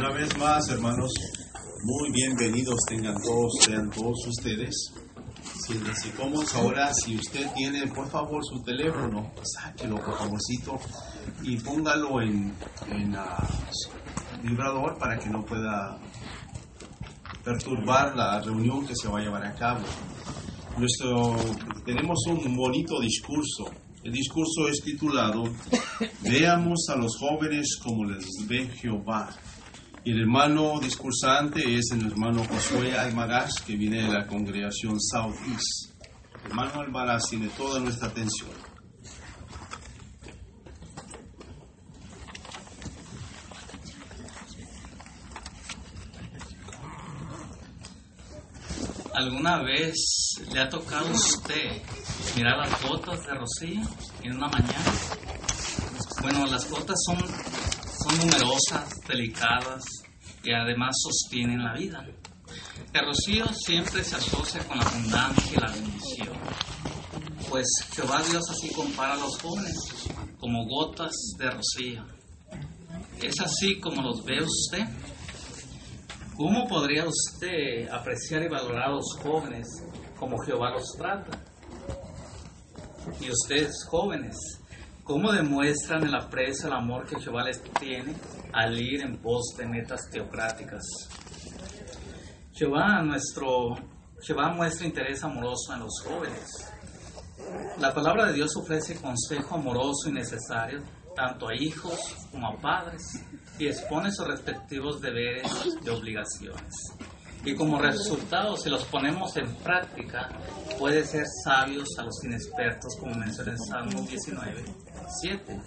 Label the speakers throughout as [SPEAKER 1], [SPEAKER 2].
[SPEAKER 1] Una vez más, hermanos, muy bienvenidos tengan todos, sean todos ustedes. Siéntense cómodos. Ahora, si usted tiene, por favor, su teléfono, sáquelo, por favorcito, y póngalo en, en ah, vibrador para que no pueda perturbar la reunión que se va a llevar a cabo. Nuestro, tenemos un bonito discurso. El discurso es titulado Veamos a los jóvenes como les ve Jehová. Y el hermano discursante es el hermano Josué Almaraz, que viene de la congregación Southeast. El hermano Almaraz tiene toda nuestra atención.
[SPEAKER 2] ¿Alguna vez le ha tocado a usted mirar las gotas de rocío en una mañana? Bueno, las gotas son, son numerosas, delicadas y además sostienen la vida. El rocío siempre se asocia con la abundancia y la bendición. Pues Jehová Dios así compara a los jóvenes como gotas de rocío. ¿Es así como los ve usted? ¿Cómo podría usted apreciar y valorar a los jóvenes como Jehová los trata? Y ustedes jóvenes, ¿cómo demuestran el aprecio, el amor que Jehová les tiene al ir en pos de metas teocráticas? Jehová, nuestro, Jehová muestra interés amoroso en los jóvenes. La palabra de Dios ofrece consejo amoroso y necesario tanto a hijos como a padres y expone sus respectivos deberes y obligaciones. Y como resultado, si los ponemos en práctica, puede ser sabios a los inexpertos, como menciona en Salmo 19, 7.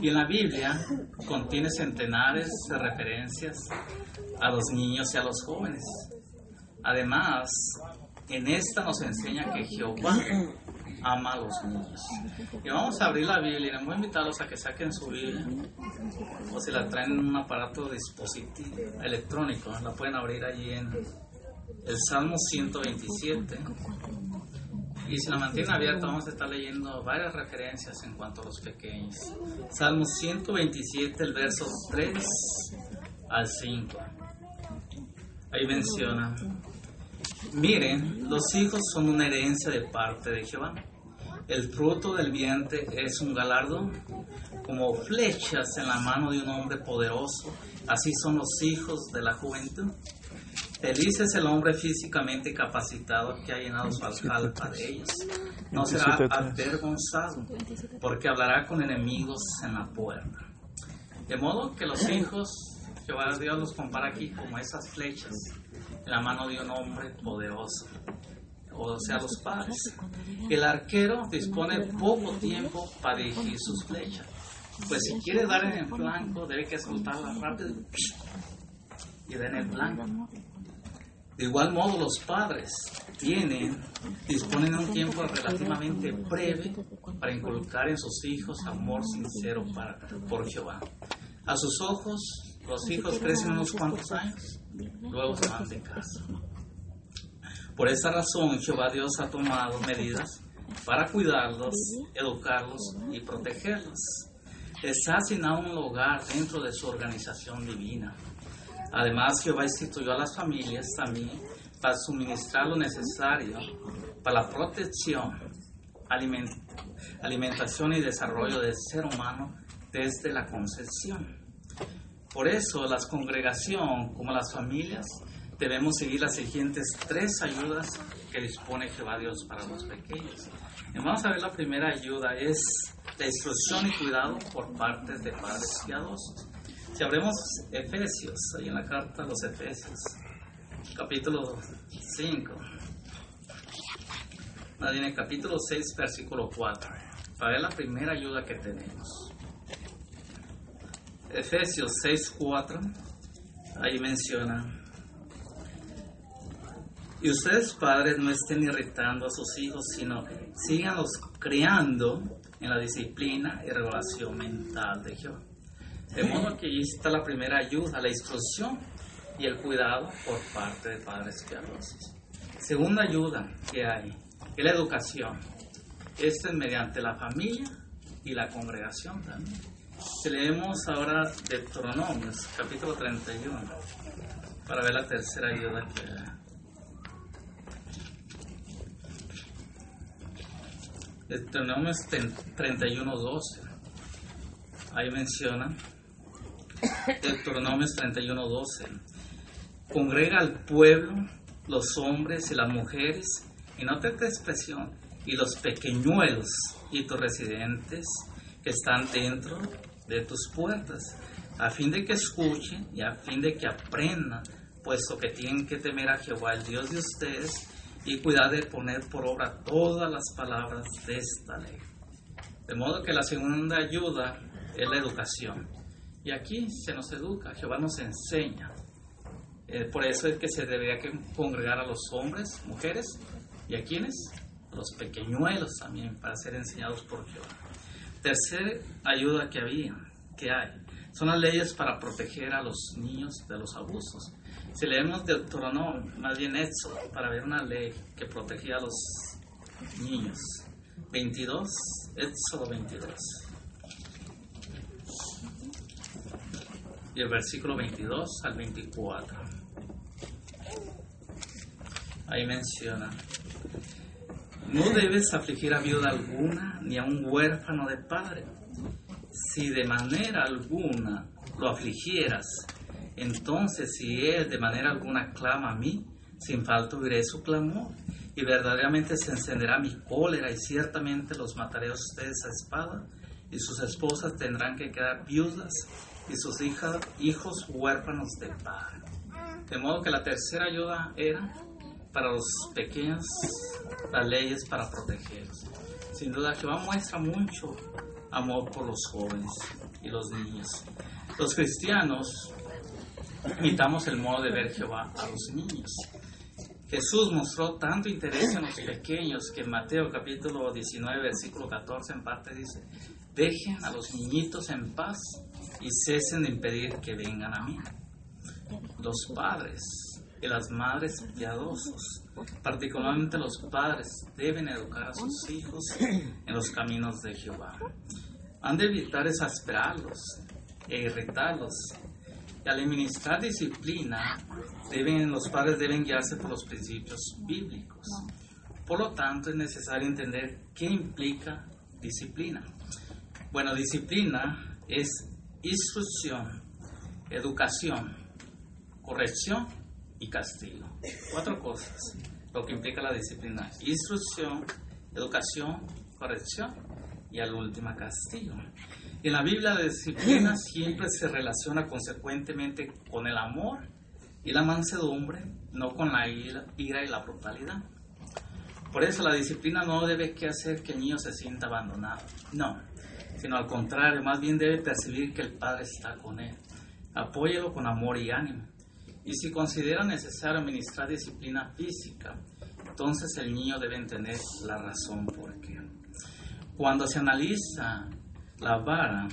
[SPEAKER 2] Y en la Biblia contiene centenares de referencias a los niños y a los jóvenes. Además, en esta nos enseña que Jehová ama a los niños. Y vamos a abrir la Biblia y voy a invitarlos a que saquen su Biblia o si la traen en un aparato dispositivo electrónico, la pueden abrir allí en el Salmo 127. Y si la mantienen abierta, vamos a estar leyendo varias referencias en cuanto a los pequeños. Salmo 127, el verso 3 al 5. Ahí menciona, miren, los hijos son una herencia de parte de Jehová. El fruto del vientre es un galardón, como flechas en la mano de un hombre poderoso, así son los hijos de la juventud. Feliz es el hombre físicamente capacitado que ha llenado su alcalpa de ellos. No será avergonzado, porque hablará con enemigos en la puerta. De modo que los hijos, Jehová Dios los compara aquí como esas flechas en la mano de un hombre poderoso o sea, los padres. El arquero dispone poco tiempo para dirigir sus flechas. Pues si quiere dar en el flanco, debe que soltarla rápido y dar en el flanco. De igual modo, los padres tienen, disponen un tiempo relativamente breve para inculcar en sus hijos amor sincero para, por Jehová. A sus ojos, los hijos crecen unos cuantos años, luego se van de casa. Por esa razón Jehová Dios ha tomado medidas para cuidarlos, educarlos y protegerlos. Les ha asignado un lugar dentro de su organización divina. Además, Jehová instituyó a las familias también para suministrar lo necesario para la protección, alimentación y desarrollo del ser humano desde la concepción. Por eso, las congregaciones como las familias debemos seguir las siguientes tres ayudas que dispone Jehová Dios para los pequeños. Y vamos a ver la primera ayuda, es la instrucción y cuidado por parte de padres piadosos. Si abrimos Efesios, ahí en la carta a los Efesios, capítulo 5, viene capítulo 6, versículo 4, para ver la primera ayuda que tenemos. Efesios 6, 4, ahí menciona, y ustedes padres no estén irritando a sus hijos, sino síganlos criando en la disciplina y regulación mental de Jehová. De modo que ahí está la primera ayuda, la instrucción y el cuidado por parte de padres piadosos. Segunda ayuda que hay es la educación. Esta es mediante la familia y la congregación también. Si leemos ahora Deuteronomios, capítulo 31, para ver la tercera ayuda que Deuteronomios 31, 12. Ahí menciona Deuteronomios 31, 12. Congrega al pueblo, los hombres y las mujeres, y no te expresión, y los pequeñuelos y tus residentes que están dentro de tus puertas, a fin de que escuchen y a fin de que aprendan, puesto que tienen que temer a Jehová, el Dios de ustedes, y cuidar de poner por obra todas las palabras de esta ley. De modo que la segunda ayuda es la educación. Y aquí se nos educa, Jehová nos enseña. Eh, por eso es que se debería congregar a los hombres, mujeres, y a quienes? A los pequeñuelos también, para ser enseñados por Jehová. Tercera ayuda que había, que hay, son las leyes para proteger a los niños de los abusos. Si leemos Deuteronomio, más bien Éxodo, para ver una ley que protegía a los niños. 22, Éxodo 22. Y el versículo 22 al 24. Ahí menciona, no debes afligir a viuda alguna ni a un huérfano de padre. Si de manera alguna lo afligieras, entonces, si él de manera alguna clama a mí, sin falta oiré su clamor, y verdaderamente se encenderá mi cólera, y ciertamente los mataré a ustedes a espada, y sus esposas tendrán que quedar viudas, y sus hijos huérfanos de padre. De modo que la tercera ayuda era para los pequeños, las leyes para protegerlos. Sin duda, Jehová muestra mucho amor por los jóvenes y los niños. Los cristianos imitamos el modo de ver Jehová a los niños. Jesús mostró tanto interés en los pequeños que en Mateo capítulo 19, versículo 14 en parte dice, dejen a los niñitos en paz y cesen de impedir que vengan a mí. Los padres y las madres piadosos, particularmente los padres, deben educar a sus hijos en los caminos de Jehová. Han de evitar exasperarlos e irritarlos y al administrar disciplina, deben, los padres deben guiarse por los principios bíblicos. Por lo tanto, es necesario entender qué implica disciplina. Bueno, disciplina es instrucción, educación, corrección y castigo. Cuatro cosas, lo que implica la disciplina. Instrucción, educación, corrección y al último castigo. En la Biblia la disciplina siempre se relaciona consecuentemente con el amor y la mansedumbre, no con la ira, y la brutalidad. Por eso la disciplina no debe que hacer que el niño se sienta abandonado, no, sino al contrario, más bien debe percibir que el Padre está con él. Apóyelo con amor y ánimo. Y si considera necesario administrar disciplina física, entonces el niño debe entender la razón por qué. Cuando se analiza la vara,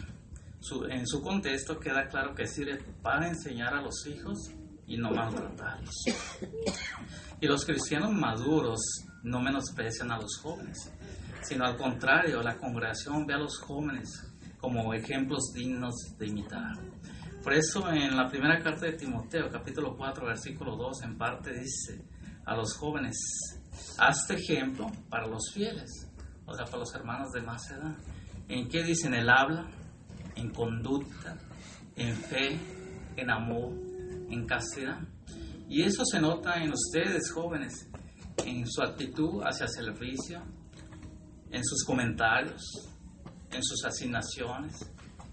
[SPEAKER 2] en su contexto queda claro que sirve para enseñar a los hijos y no maltratarlos. Y los cristianos maduros no menosprecian a los jóvenes, sino al contrario, la congregación ve a los jóvenes como ejemplos dignos de imitar. Por eso en la primera carta de Timoteo, capítulo 4, versículo 2, en parte dice a los jóvenes, hazte ejemplo para los fieles, o sea, para los hermanos de más edad. ¿En qué dicen? el habla, en conducta, en fe, en amor, en castidad. Y eso se nota en ustedes, jóvenes, en su actitud hacia el servicio, en sus comentarios, en sus asignaciones,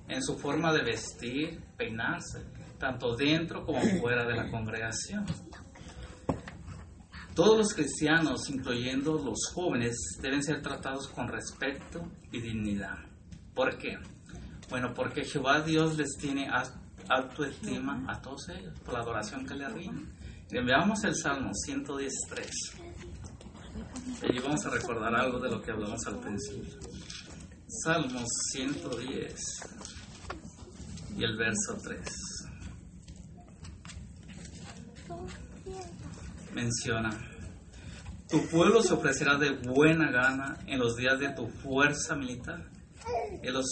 [SPEAKER 2] en su forma de vestir, peinarse, tanto dentro como fuera de la congregación. Todos los cristianos, incluyendo los jóvenes, deben ser tratados con respeto y dignidad. ¿Por qué? Bueno, porque Jehová Dios les tiene alto estima a todos ellos por la adoración que le rinden. Veamos el Salmo 113. Allí vamos a recordar algo de lo que hablamos al principio. Salmo 110 y el verso 3. menciona, tu pueblo se ofrecerá de buena gana en los días de tu fuerza militar en los,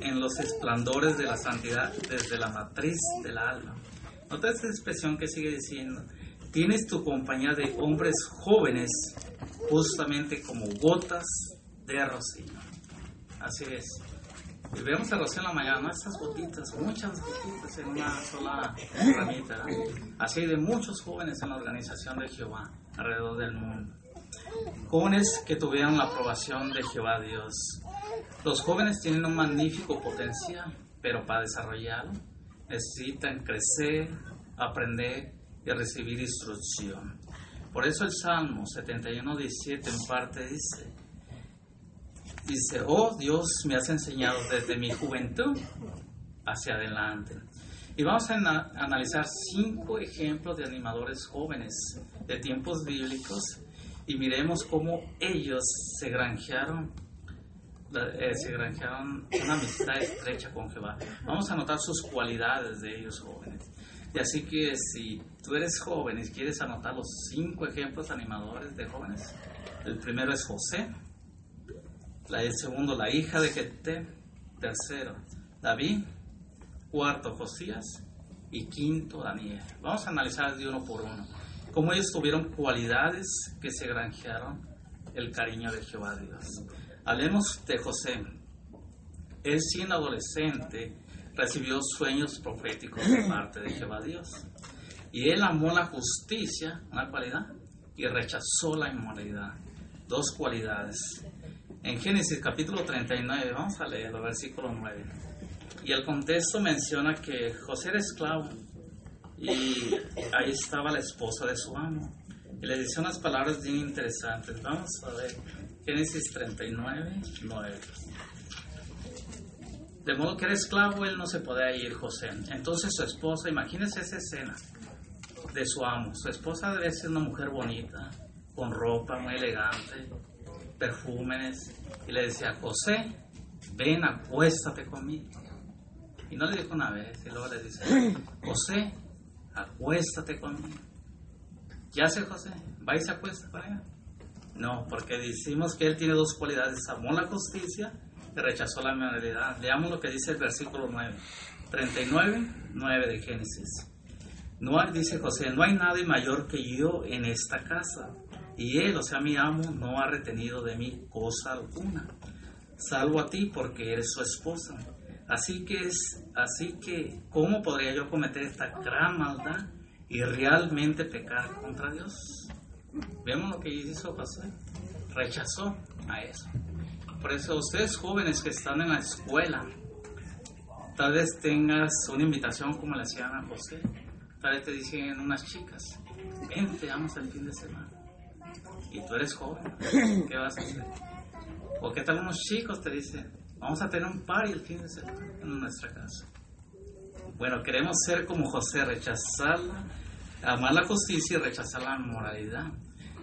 [SPEAKER 2] en los esplendores de la santidad desde la matriz del alma. Nota esta expresión que sigue diciendo, tienes tu compañía de hombres jóvenes justamente como gotas de rocío. Así es. Y vemos el rocío en la mañana, estas gotitas, muchas gotitas en una sola ramita. Así de muchos jóvenes en la organización de Jehová alrededor del mundo. Jóvenes que tuvieron la aprobación de Jehová Dios. Los jóvenes tienen un magnífico potencial, pero para desarrollarlo necesitan crecer, aprender y recibir instrucción. Por eso el Salmo 71, 17 en parte dice, dice, oh Dios, me has enseñado desde mi juventud hacia adelante. Y vamos a analizar cinco ejemplos de animadores jóvenes de tiempos bíblicos y miremos cómo ellos se granjearon, eh, se granjearon una amistad estrecha con Jehová. Vamos a anotar sus cualidades de ellos jóvenes. Y así que si tú eres joven y quieres anotar los cinco ejemplos animadores de jóvenes, el primero es José, el segundo la hija de Gete, tercero David, cuarto Josías y quinto Daniel. Vamos a analizar de uno por uno cómo ellos tuvieron cualidades que se granjearon el cariño de Jehová Dios. Hablemos de José. Él siendo adolescente recibió sueños proféticos de parte de Jehová Dios. Y él amó la justicia, una cualidad, y rechazó la inmoralidad, dos cualidades. En Génesis capítulo 39, vamos a leer el versículo 9. Y el contexto menciona que José era esclavo y ahí estaba la esposa de su amo. Y le dice unas palabras bien interesantes. Vamos a ver Génesis 39, 9. De modo que era esclavo, él no se podía ir, José. Entonces su esposa, imagínense esa escena de su amo. Su esposa debe ser una mujer bonita, con ropa muy elegante, perfúmenes. Y le decía, José, ven, acuéstate conmigo. Y no le dijo una vez, y luego le dice, José, acuéstate conmigo. ¿Ya sé, José? ¿Va y se acuesta para allá? No, porque decimos que él tiene dos cualidades, amó la justicia y rechazó la moralidad. Leamos lo que dice el versículo 9, 39, 9 de Génesis. No dice José, no hay nadie mayor que yo en esta casa, y él, o sea, mi amo, no ha retenido de mí cosa alguna, salvo a ti porque eres su esposa. Así que es, así que, ¿cómo podría yo cometer esta gran maldad y realmente pecar contra Dios? Vemos lo que hizo José, rechazó a eso. Por eso ustedes jóvenes que están en la escuela, tal vez tengas una invitación como le hacían a José, tal vez te dicen unas chicas, ven, te damos el fin de semana. Y tú eres joven, ¿qué vas a hacer? O qué tal unos chicos te dicen, Vamos a tener un party el fin de semana en nuestra casa. Bueno, queremos ser como José, rechazar, amar la justicia y rechazar la moralidad.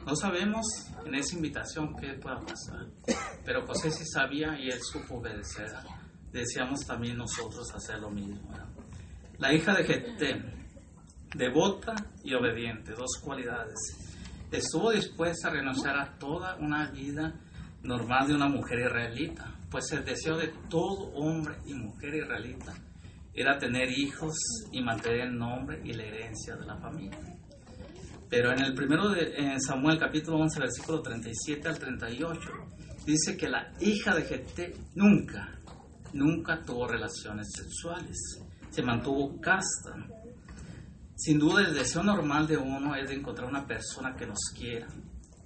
[SPEAKER 2] No sabemos en esa invitación qué pueda pasar, pero José sí sabía y él supo obedecer. Deseamos también nosotros hacer lo mismo. La hija de Gete, devota y obediente, dos cualidades. Estuvo dispuesta a renunciar a toda una vida normal de una mujer israelita pues el deseo de todo hombre y mujer israelita era tener hijos y mantener el nombre y la herencia de la familia. Pero en el primero de en Samuel capítulo 11 versículo 37 al 38 dice que la hija de Gete nunca, nunca tuvo relaciones sexuales, se mantuvo casta. Sin duda el deseo normal de uno es de encontrar una persona que nos quiera,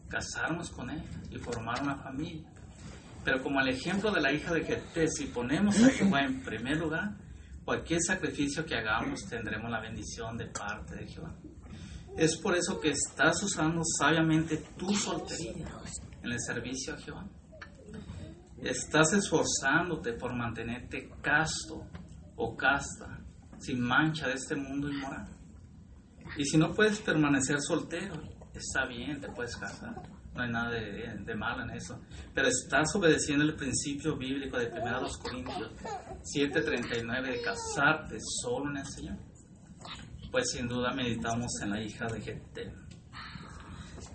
[SPEAKER 2] casarnos con él y formar una familia. Pero como el ejemplo de la hija de Geté, si ponemos a Jehová en primer lugar, cualquier sacrificio que hagamos tendremos la bendición de parte de Jehová. Es por eso que estás usando sabiamente tu soltería en el servicio a Jehová. Estás esforzándote por mantenerte casto o casta, sin mancha de este mundo inmoral. Y si no puedes permanecer soltero, está bien, te puedes casar no hay nada de, malo en eso. Pero estás obedeciendo el principio bíblico de 1 Corintios 7:39 de casarte solo en el Señor. Pues sin duda meditamos en la hija de Gete.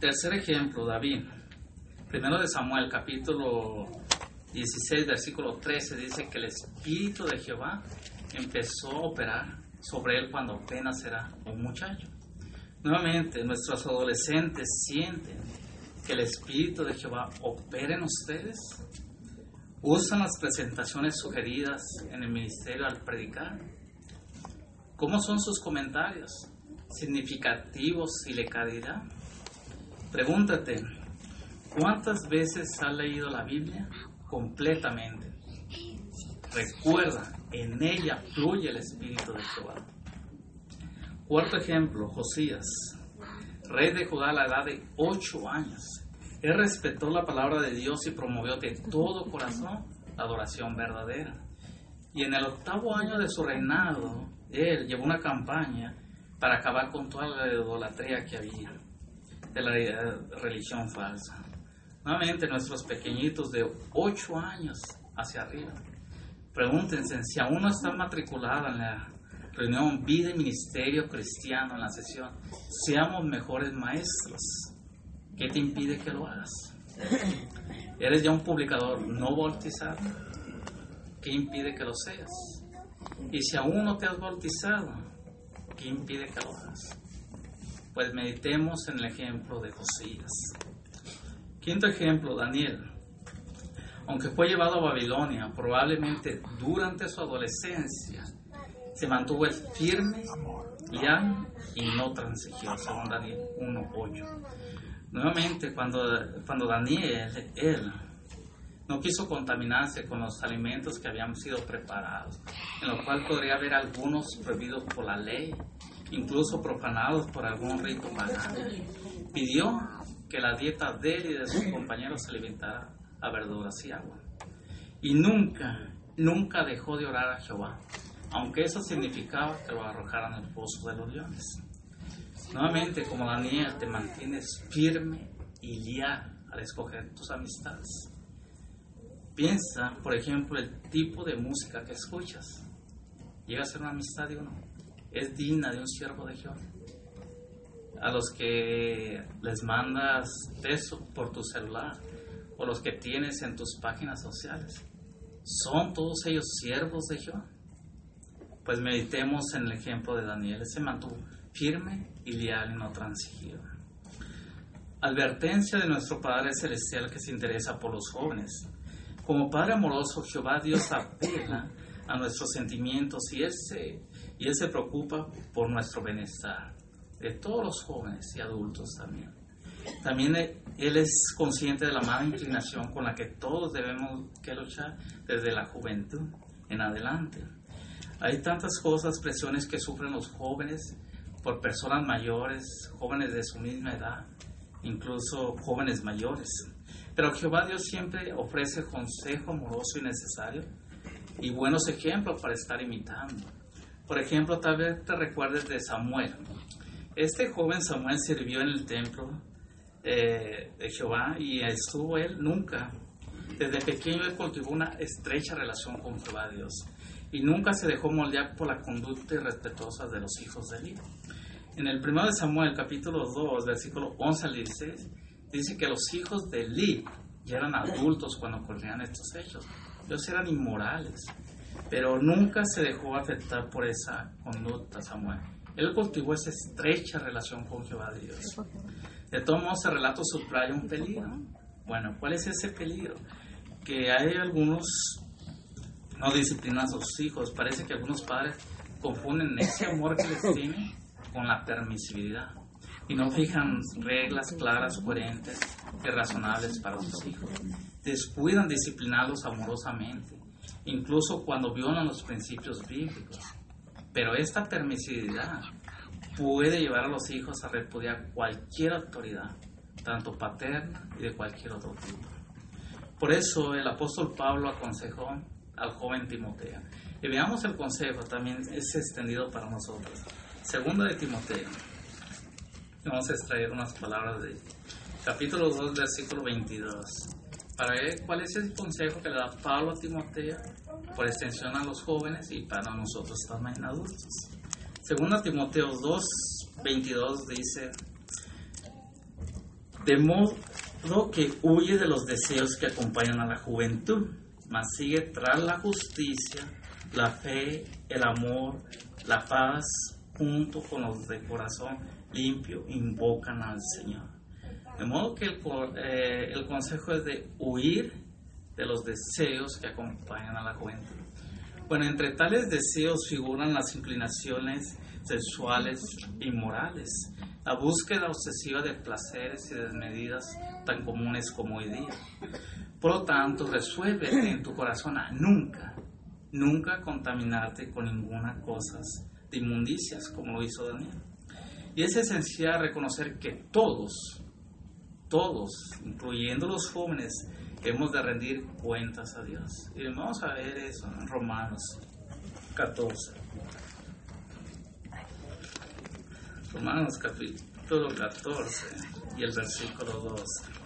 [SPEAKER 2] Tercer ejemplo, David. Primero de Samuel, capítulo 16, versículo 13, dice que el Espíritu de Jehová empezó a operar sobre él cuando apenas era un muchacho. Nuevamente, nuestros adolescentes sienten que el Espíritu de Jehová opera en ustedes. Usan las presentaciones sugeridas en el ministerio al predicar. ¿Cómo son sus comentarios? ¿Significativos y de calidad? Pregúntate, ¿cuántas veces has leído la Biblia completamente? Recuerda, en ella fluye el Espíritu de Jehová. Cuarto ejemplo, Josías, rey de Judá a la edad de ocho años. Él respetó la palabra de Dios y promovió de todo corazón la adoración verdadera. Y en el octavo año de su reinado, él llevó una campaña para acabar con toda la idolatría que había de la religión falsa. Nuevamente, nuestros pequeñitos de ocho años hacia arriba, pregúntense si aún no están matriculados en la reunión Vida y Ministerio Cristiano en la sesión, seamos mejores maestros. ¿Qué te impide que lo hagas? ¿Eres ya un publicador no bautizado? ¿Qué impide que lo seas? Y si aún no te has bautizado, ¿qué impide que lo hagas? Pues meditemos en el ejemplo de Josías. Quinto ejemplo, Daniel. Aunque fue llevado a Babilonia, probablemente durante su adolescencia, se mantuvo firme, leal y no transigió, según Daniel 1.8. Nuevamente, cuando, cuando Daniel, él, no quiso contaminarse con los alimentos que habían sido preparados, en lo cual podría haber algunos prohibidos por la ley, incluso profanados por algún rito pagano. Pidió que la dieta de él y de sus compañeros se alimentara a verduras y agua. Y nunca, nunca dejó de orar a Jehová, aunque eso significaba que lo arrojaran al pozo de los leones. Nuevamente, como Daniel, te mantienes firme y leal al escoger tus amistades. Piensa, por ejemplo, el tipo de música que escuchas. Llega a ser una amistad de uno. Es digna de un siervo de Jehová. A los que les mandas texto por tu celular o los que tienes en tus páginas sociales. ¿Son todos ellos siervos de Jehová? Pues meditemos en el ejemplo de Daniel. Ese mantuvo firme y leal y no transigido. Advertencia de nuestro Padre Celestial que se interesa por los jóvenes. Como Padre amoroso, Jehová Dios apela a nuestros sentimientos y él, se, y él se preocupa por nuestro bienestar, de todos los jóvenes y adultos también. También Él es consciente de la mala inclinación con la que todos debemos luchar desde la juventud en adelante. Hay tantas cosas, presiones que sufren los jóvenes por personas mayores, jóvenes de su misma edad, incluso jóvenes mayores. Pero Jehová Dios siempre ofrece consejo amoroso y necesario y buenos ejemplos para estar imitando. Por ejemplo, tal vez te recuerdes de Samuel. Este joven Samuel sirvió en el templo eh, de Jehová y estuvo él nunca. Desde pequeño él cultivó una estrecha relación con Jehová Dios y nunca se dejó moldear por la conducta irrespetuosa de los hijos de Eli. En el primero de Samuel, capítulo 2, versículo 11 al 16, dice que los hijos de Eli ya eran adultos cuando ocurrían estos hechos. Ellos eran inmorales, pero nunca se dejó afectar por esa conducta Samuel. Él cultivó esa estrecha relación con Jehová Dios. De todos modos, el relato subraya un peligro. Bueno, ¿cuál es ese peligro? Que hay algunos no disciplinan a sus hijos. Parece que algunos padres confunden ese amor que les tienen con la permisividad y no fijan reglas claras, coherentes y razonables para sus hijos. Descuidan disciplinarlos amorosamente, incluso cuando violan los principios bíblicos. Pero esta permisividad puede llevar a los hijos a repudiar cualquier autoridad, tanto paterna y de cualquier otro tipo. Por eso el apóstol Pablo aconsejó al joven Timoteo. Y veamos el consejo, también es extendido para nosotros. Segunda de Timoteo. Vamos a extraer unas palabras de capítulo 2, versículo 22. Para ver cuál es el consejo que le da Pablo a Timoteo, por extensión a los jóvenes y para nosotros también adultos. Segunda Timoteo 2, 22 dice, de modo que huye de los deseos que acompañan a la juventud mas sigue tras la justicia, la fe, el amor, la paz, junto con los de corazón limpio, invocan al Señor. De modo que el, eh, el consejo es de huir de los deseos que acompañan a la juventud. Bueno, entre tales deseos figuran las inclinaciones sexuales y morales, la búsqueda obsesiva de placeres y desmedidas tan comunes como hoy día. Por lo tanto, resuelve en tu corazón a nunca, nunca contaminarte con ninguna cosa de inmundicias, como lo hizo Daniel. Y es esencial reconocer que todos, todos, incluyendo los jóvenes, hemos de rendir cuentas a Dios. Y vamos a ver eso en Romanos 14. Romanos capítulo 14 y el versículo 12.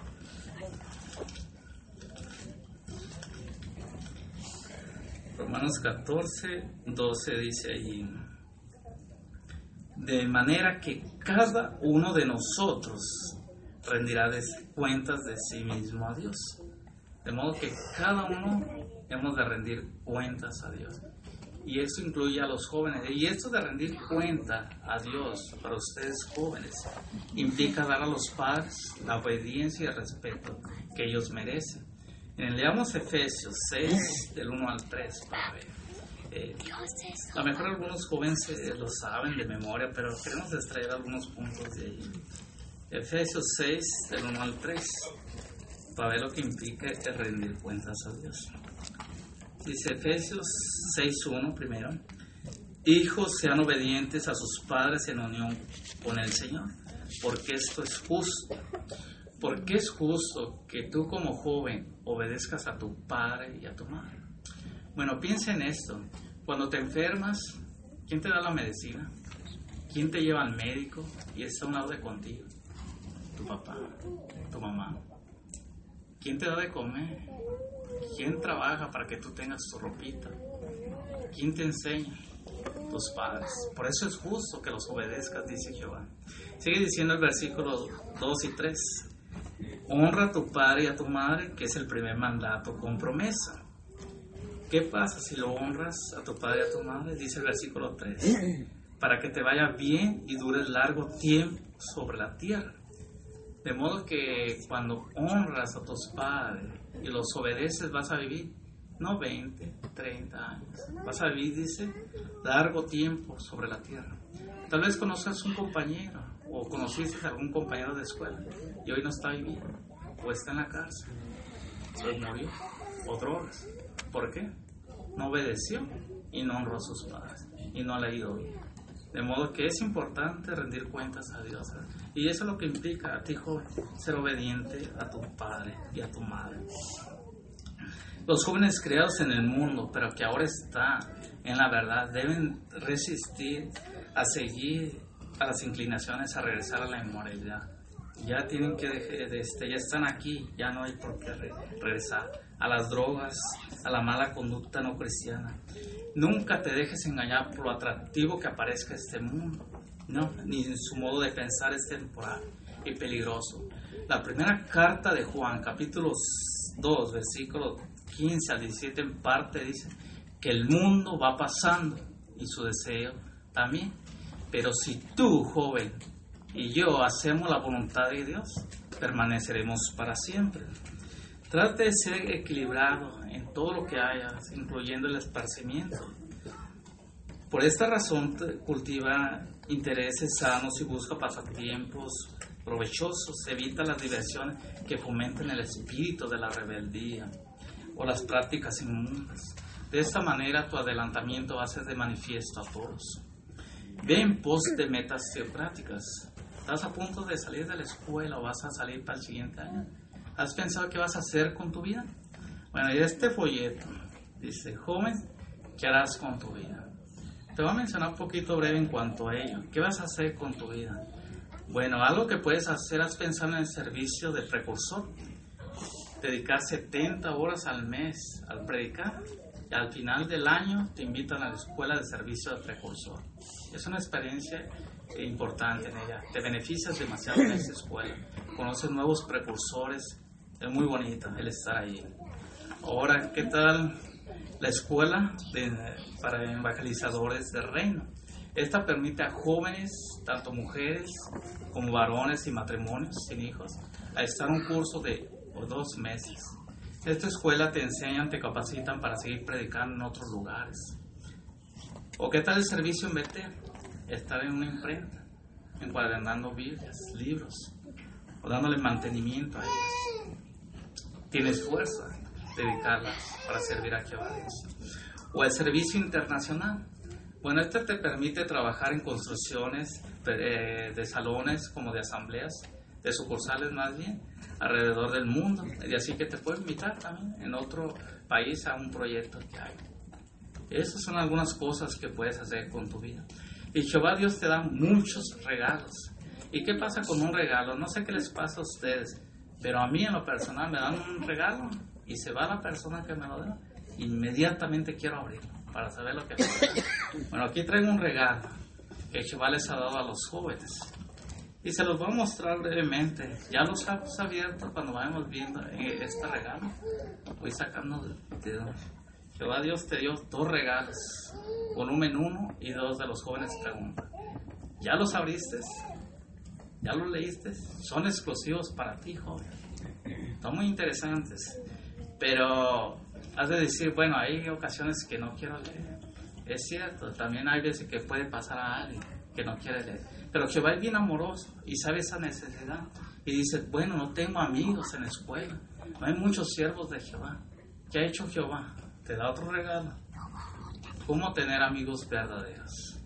[SPEAKER 2] Romanos 14, 12 dice ahí, de manera que cada uno de nosotros rendirá cuentas de sí mismo a Dios. De modo que cada uno hemos de rendir cuentas a Dios. Y eso incluye a los jóvenes. Y esto de rendir cuenta a Dios para ustedes jóvenes implica dar a los padres la obediencia y el respeto que ellos merecen. Leamos Efesios 6, del 1 al 3, para ver. Eh, a lo mejor algunos jóvenes eh, lo saben de memoria, pero queremos extraer algunos puntos de ahí. Efesios 6, del 1 al 3 para ver lo que implica este rendir cuentas a Dios. Dice Efesios 6.1 primero, hijos sean obedientes a sus padres en unión con el Señor, porque esto es justo. Porque es justo que tú como joven obedezcas a tu padre y a tu madre. Bueno, piensa en esto. Cuando te enfermas, ¿quién te da la medicina? ¿Quién te lleva al médico y está a un lado de contigo? Tu papá, tu mamá. ¿Quién te da de comer? ¿Quién trabaja para que tú tengas tu ropita? ¿Quién te enseña? Tus padres. Por eso es justo que los obedezcas, dice Jehová. Sigue diciendo el versículo 2 y 3. Honra a tu padre y a tu madre, que es el primer mandato con promesa. ¿Qué pasa si lo honras a tu padre y a tu madre? Dice el versículo 3. Para que te vaya bien y dure largo tiempo sobre la tierra. De modo que cuando honras a tus padres y los obedeces vas a vivir no 20, 30 años. Vas a vivir, dice, largo tiempo sobre la tierra. Tal vez conozcas un compañero o conociste a algún compañero de escuela y hoy no está viviendo o está en la cárcel o murió o drogas. ¿Por qué? No obedeció y no honró a sus padres y no le ha ido bien. De modo que es importante rendir cuentas a Dios. Y eso es lo que implica a ti, joven, ser obediente a tu padre y a tu madre. Los jóvenes creados en el mundo, pero que ahora están en la verdad, deben resistir a seguir a las inclinaciones a regresar a la inmoralidad. Ya tienen que este, ya están aquí, ya no hay por qué regresar a las drogas, a la mala conducta no cristiana. Nunca te dejes engañar por lo atractivo que aparezca este mundo, no, ni en su modo de pensar es temporal y peligroso. La primera carta de Juan, capítulo 2, versículo 15 al 17 en parte dice que el mundo va pasando y su deseo también. Pero si tú, joven, y yo hacemos la voluntad de Dios, permaneceremos para siempre. Trate de ser equilibrado en todo lo que hayas, incluyendo el esparcimiento. Por esta razón cultiva intereses sanos y busca pasatiempos provechosos, evita las diversiones que fomenten el espíritu de la rebeldía o las prácticas inmundas. De esta manera tu adelantamiento ser de manifiesto a todos. Ve en pos de metas teocráticas. ¿Estás a punto de salir de la escuela o vas a salir para el siguiente año? ¿Has pensado qué vas a hacer con tu vida? Bueno, y este folleto dice, joven, ¿qué harás con tu vida? Te voy a mencionar un poquito breve en cuanto a ello. ¿Qué vas a hacer con tu vida? Bueno, algo que puedes hacer es pensar en el servicio de precursor. Dedicar 70 horas al mes al predicar y al final del año te invitan a la escuela de servicio de precursor. Es una experiencia importante en ella. Te beneficias demasiado en esa escuela. Conoces nuevos precursores, es muy bonita el estar ahí. Ahora, ¿qué tal la escuela de, para evangelizadores del reino? Esta permite a jóvenes, tanto mujeres como varones y matrimonios sin hijos, a estar un curso de dos meses. Esta escuela te enseñan, te capacitan para seguir predicando en otros lugares. ¿O qué tal el servicio en Betel? Estar en una imprenta, encuadernando Biblias, libros, o dándole mantenimiento a ellas. Tienes fuerza, dedicarlas para servir a Jehová Dios. O el servicio internacional. Bueno, este te permite trabajar en construcciones de, de salones como de asambleas, de sucursales más bien, alrededor del mundo. Y así que te puedes invitar también en otro país a un proyecto que hay. Esas son algunas cosas que puedes hacer con tu vida. Y Jehová Dios te da muchos regalos. ¿Y qué pasa con un regalo? No sé qué les pasa a ustedes, pero a mí en lo personal me dan un regalo y se va la persona que me lo da. Inmediatamente quiero abrirlo para saber lo que pasa. Bueno, aquí traigo un regalo que Jehová les ha dado a los jóvenes. Y se los voy a mostrar brevemente. Ya los has abierto cuando vayamos viendo eh, este regalo. Voy sacando de, de Jehová Dios te dio dos regalos, volumen uno y dos de los jóvenes preguntan. ¿Ya los abriste? ¿Ya los leíste? Son exclusivos para ti, joven. Son muy interesantes. Pero has de decir, bueno, hay ocasiones que no quiero leer. Es cierto, también hay veces que puede pasar a alguien que no quiere leer. Pero Jehová es bien amoroso y sabe esa necesidad. Y dice, bueno, no tengo amigos en la escuela. No hay muchos siervos de Jehová. ¿Qué ha hecho Jehová? Te da otro regalo. ¿Cómo tener amigos verdaderos?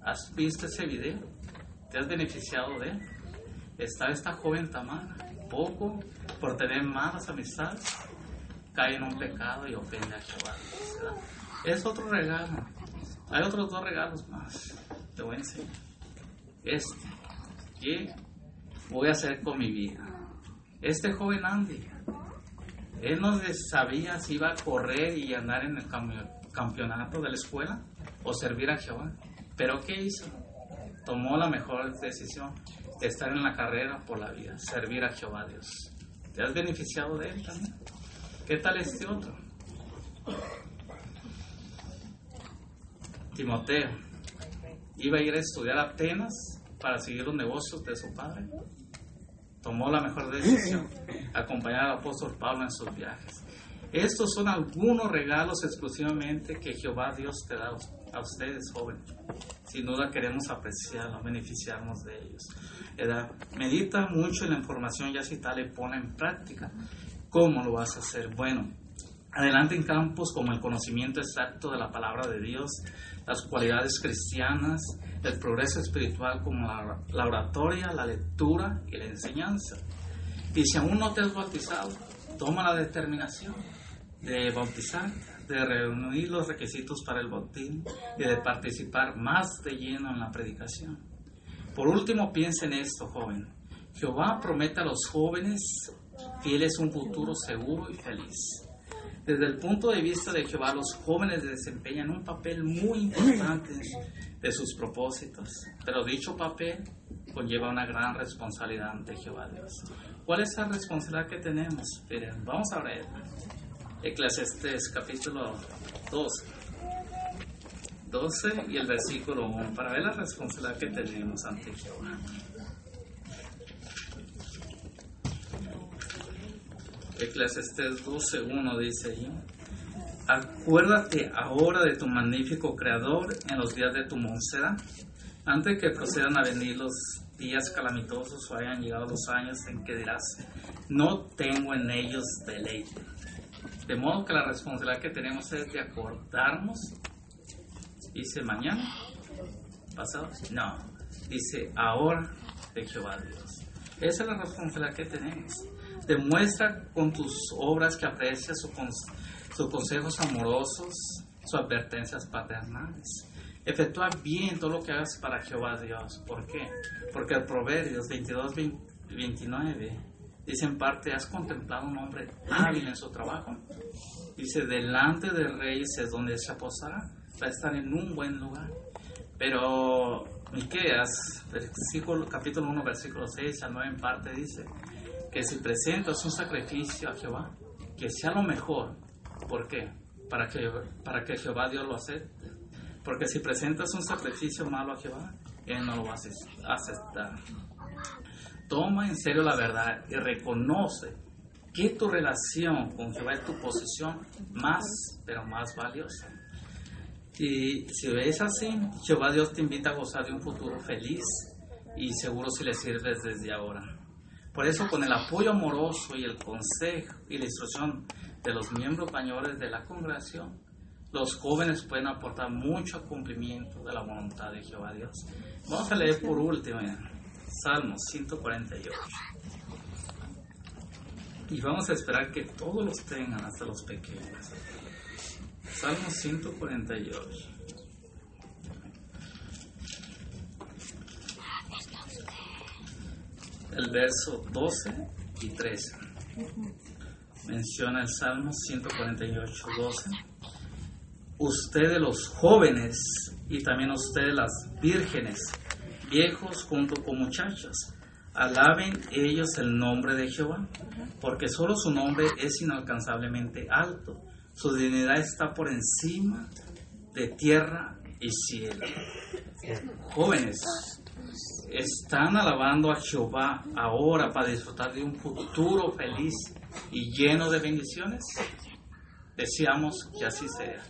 [SPEAKER 2] ¿Has visto ese video? ¿Te has beneficiado de él? Está esta joven Tamara, poco por tener malas amistades, cae en un pecado y ofende a Jehová. Es otro regalo. Hay otros dos regalos más. Te voy a enseñar. Este. ¿Qué voy a hacer con mi vida? Este joven Andy, él no sabía si iba a correr y andar en el campeonato de la escuela o servir a Jehová. Pero ¿qué hizo? Tomó la mejor decisión de estar en la carrera por la vida, servir a Jehová Dios. ¿Te has beneficiado de él también? ¿Qué tal este otro? Timoteo iba a ir a estudiar a Atenas para seguir los negocios de su padre. Tomó la mejor decisión, acompañar al apóstol Pablo en sus viajes. Estos son algunos regalos exclusivamente que Jehová Dios te da a ustedes, jóvenes. Sin duda queremos apreciarlos, beneficiarnos de ellos. Medita mucho en la información ya citada y pone en práctica. ¿Cómo lo vas a hacer? Bueno, adelante en campos como el conocimiento exacto de la palabra de Dios, las cualidades cristianas, el progreso espiritual como la, la, oratoria, la lectura y la enseñanza. Y si aún no te has bautizado, toma la determinación de bautizar, de reunir los requisitos para el bautismo y de participar más de lleno en la predicación. Por último, piensa en esto, joven. Jehová promete a los jóvenes fieles un futuro seguro y feliz. Desde el punto de vista de Jehová, los jóvenes desempeñan un papel muy importante de sus propósitos, pero dicho papel conlleva una gran responsabilidad ante Jehová Dios. ¿Cuál es la responsabilidad que tenemos? Miren, vamos a ver. Eclesiastes capítulo 12. 12 y el versículo 1 para ver la responsabilidad que tenemos ante Jehová. Eclesiastes 12.1 dice ahí, acuérdate ahora de tu magnífico Creador en los días de tu mocedad, antes que procedan a venir los días calamitosos o hayan llegado los años en que dirás, no tengo en ellos deleite. De modo que la responsabilidad que tenemos es de acordarnos, dice mañana, pasado, no, dice ahora de Jehová Dios. Esa es la responsabilidad que tenemos. Demuestra con tus obras que aprecias sus consejos amorosos, sus advertencias paternales. Efectúa bien todo lo que hagas para Jehová Dios. ¿Por qué? Porque el Proverbios 22, 29 dice en parte, has contemplado un hombre hábil en su trabajo. Dice, delante de reyes es donde se aposará, va a estar en un buen lugar. Pero Miqueas, capítulo 1, versículo 6 al 9 en parte dice, que si presentas un sacrificio a Jehová, que sea lo mejor. ¿Por qué? Para que, para que Jehová Dios lo acepte. Porque si presentas un sacrificio malo a Jehová, Él no lo va a aceptar. Toma en serio la verdad y reconoce que tu relación con Jehová es tu posición más, pero más valiosa. Y si ves así, Jehová Dios te invita a gozar de un futuro feliz y seguro si le sirves desde ahora. Por eso, con el apoyo amoroso y el consejo y la instrucción de los miembros mayores de la congregación, los jóvenes pueden aportar mucho cumplimiento de la voluntad de Jehová Dios. Vamos a leer por último Salmos 148. Y vamos a esperar que todos los tengan, hasta los pequeños. Salmo 148. El verso 12 y 13. Menciona el Salmo 148, 12. Ustedes los jóvenes y también ustedes las vírgenes, viejos junto con muchachas, alaben ellos el nombre de Jehová, porque solo su nombre es inalcanzablemente alto su dignidad está por encima de tierra y cielo. Jóvenes, están alabando a Jehová ahora para disfrutar de un futuro feliz y lleno de bendiciones. Deseamos que así sea.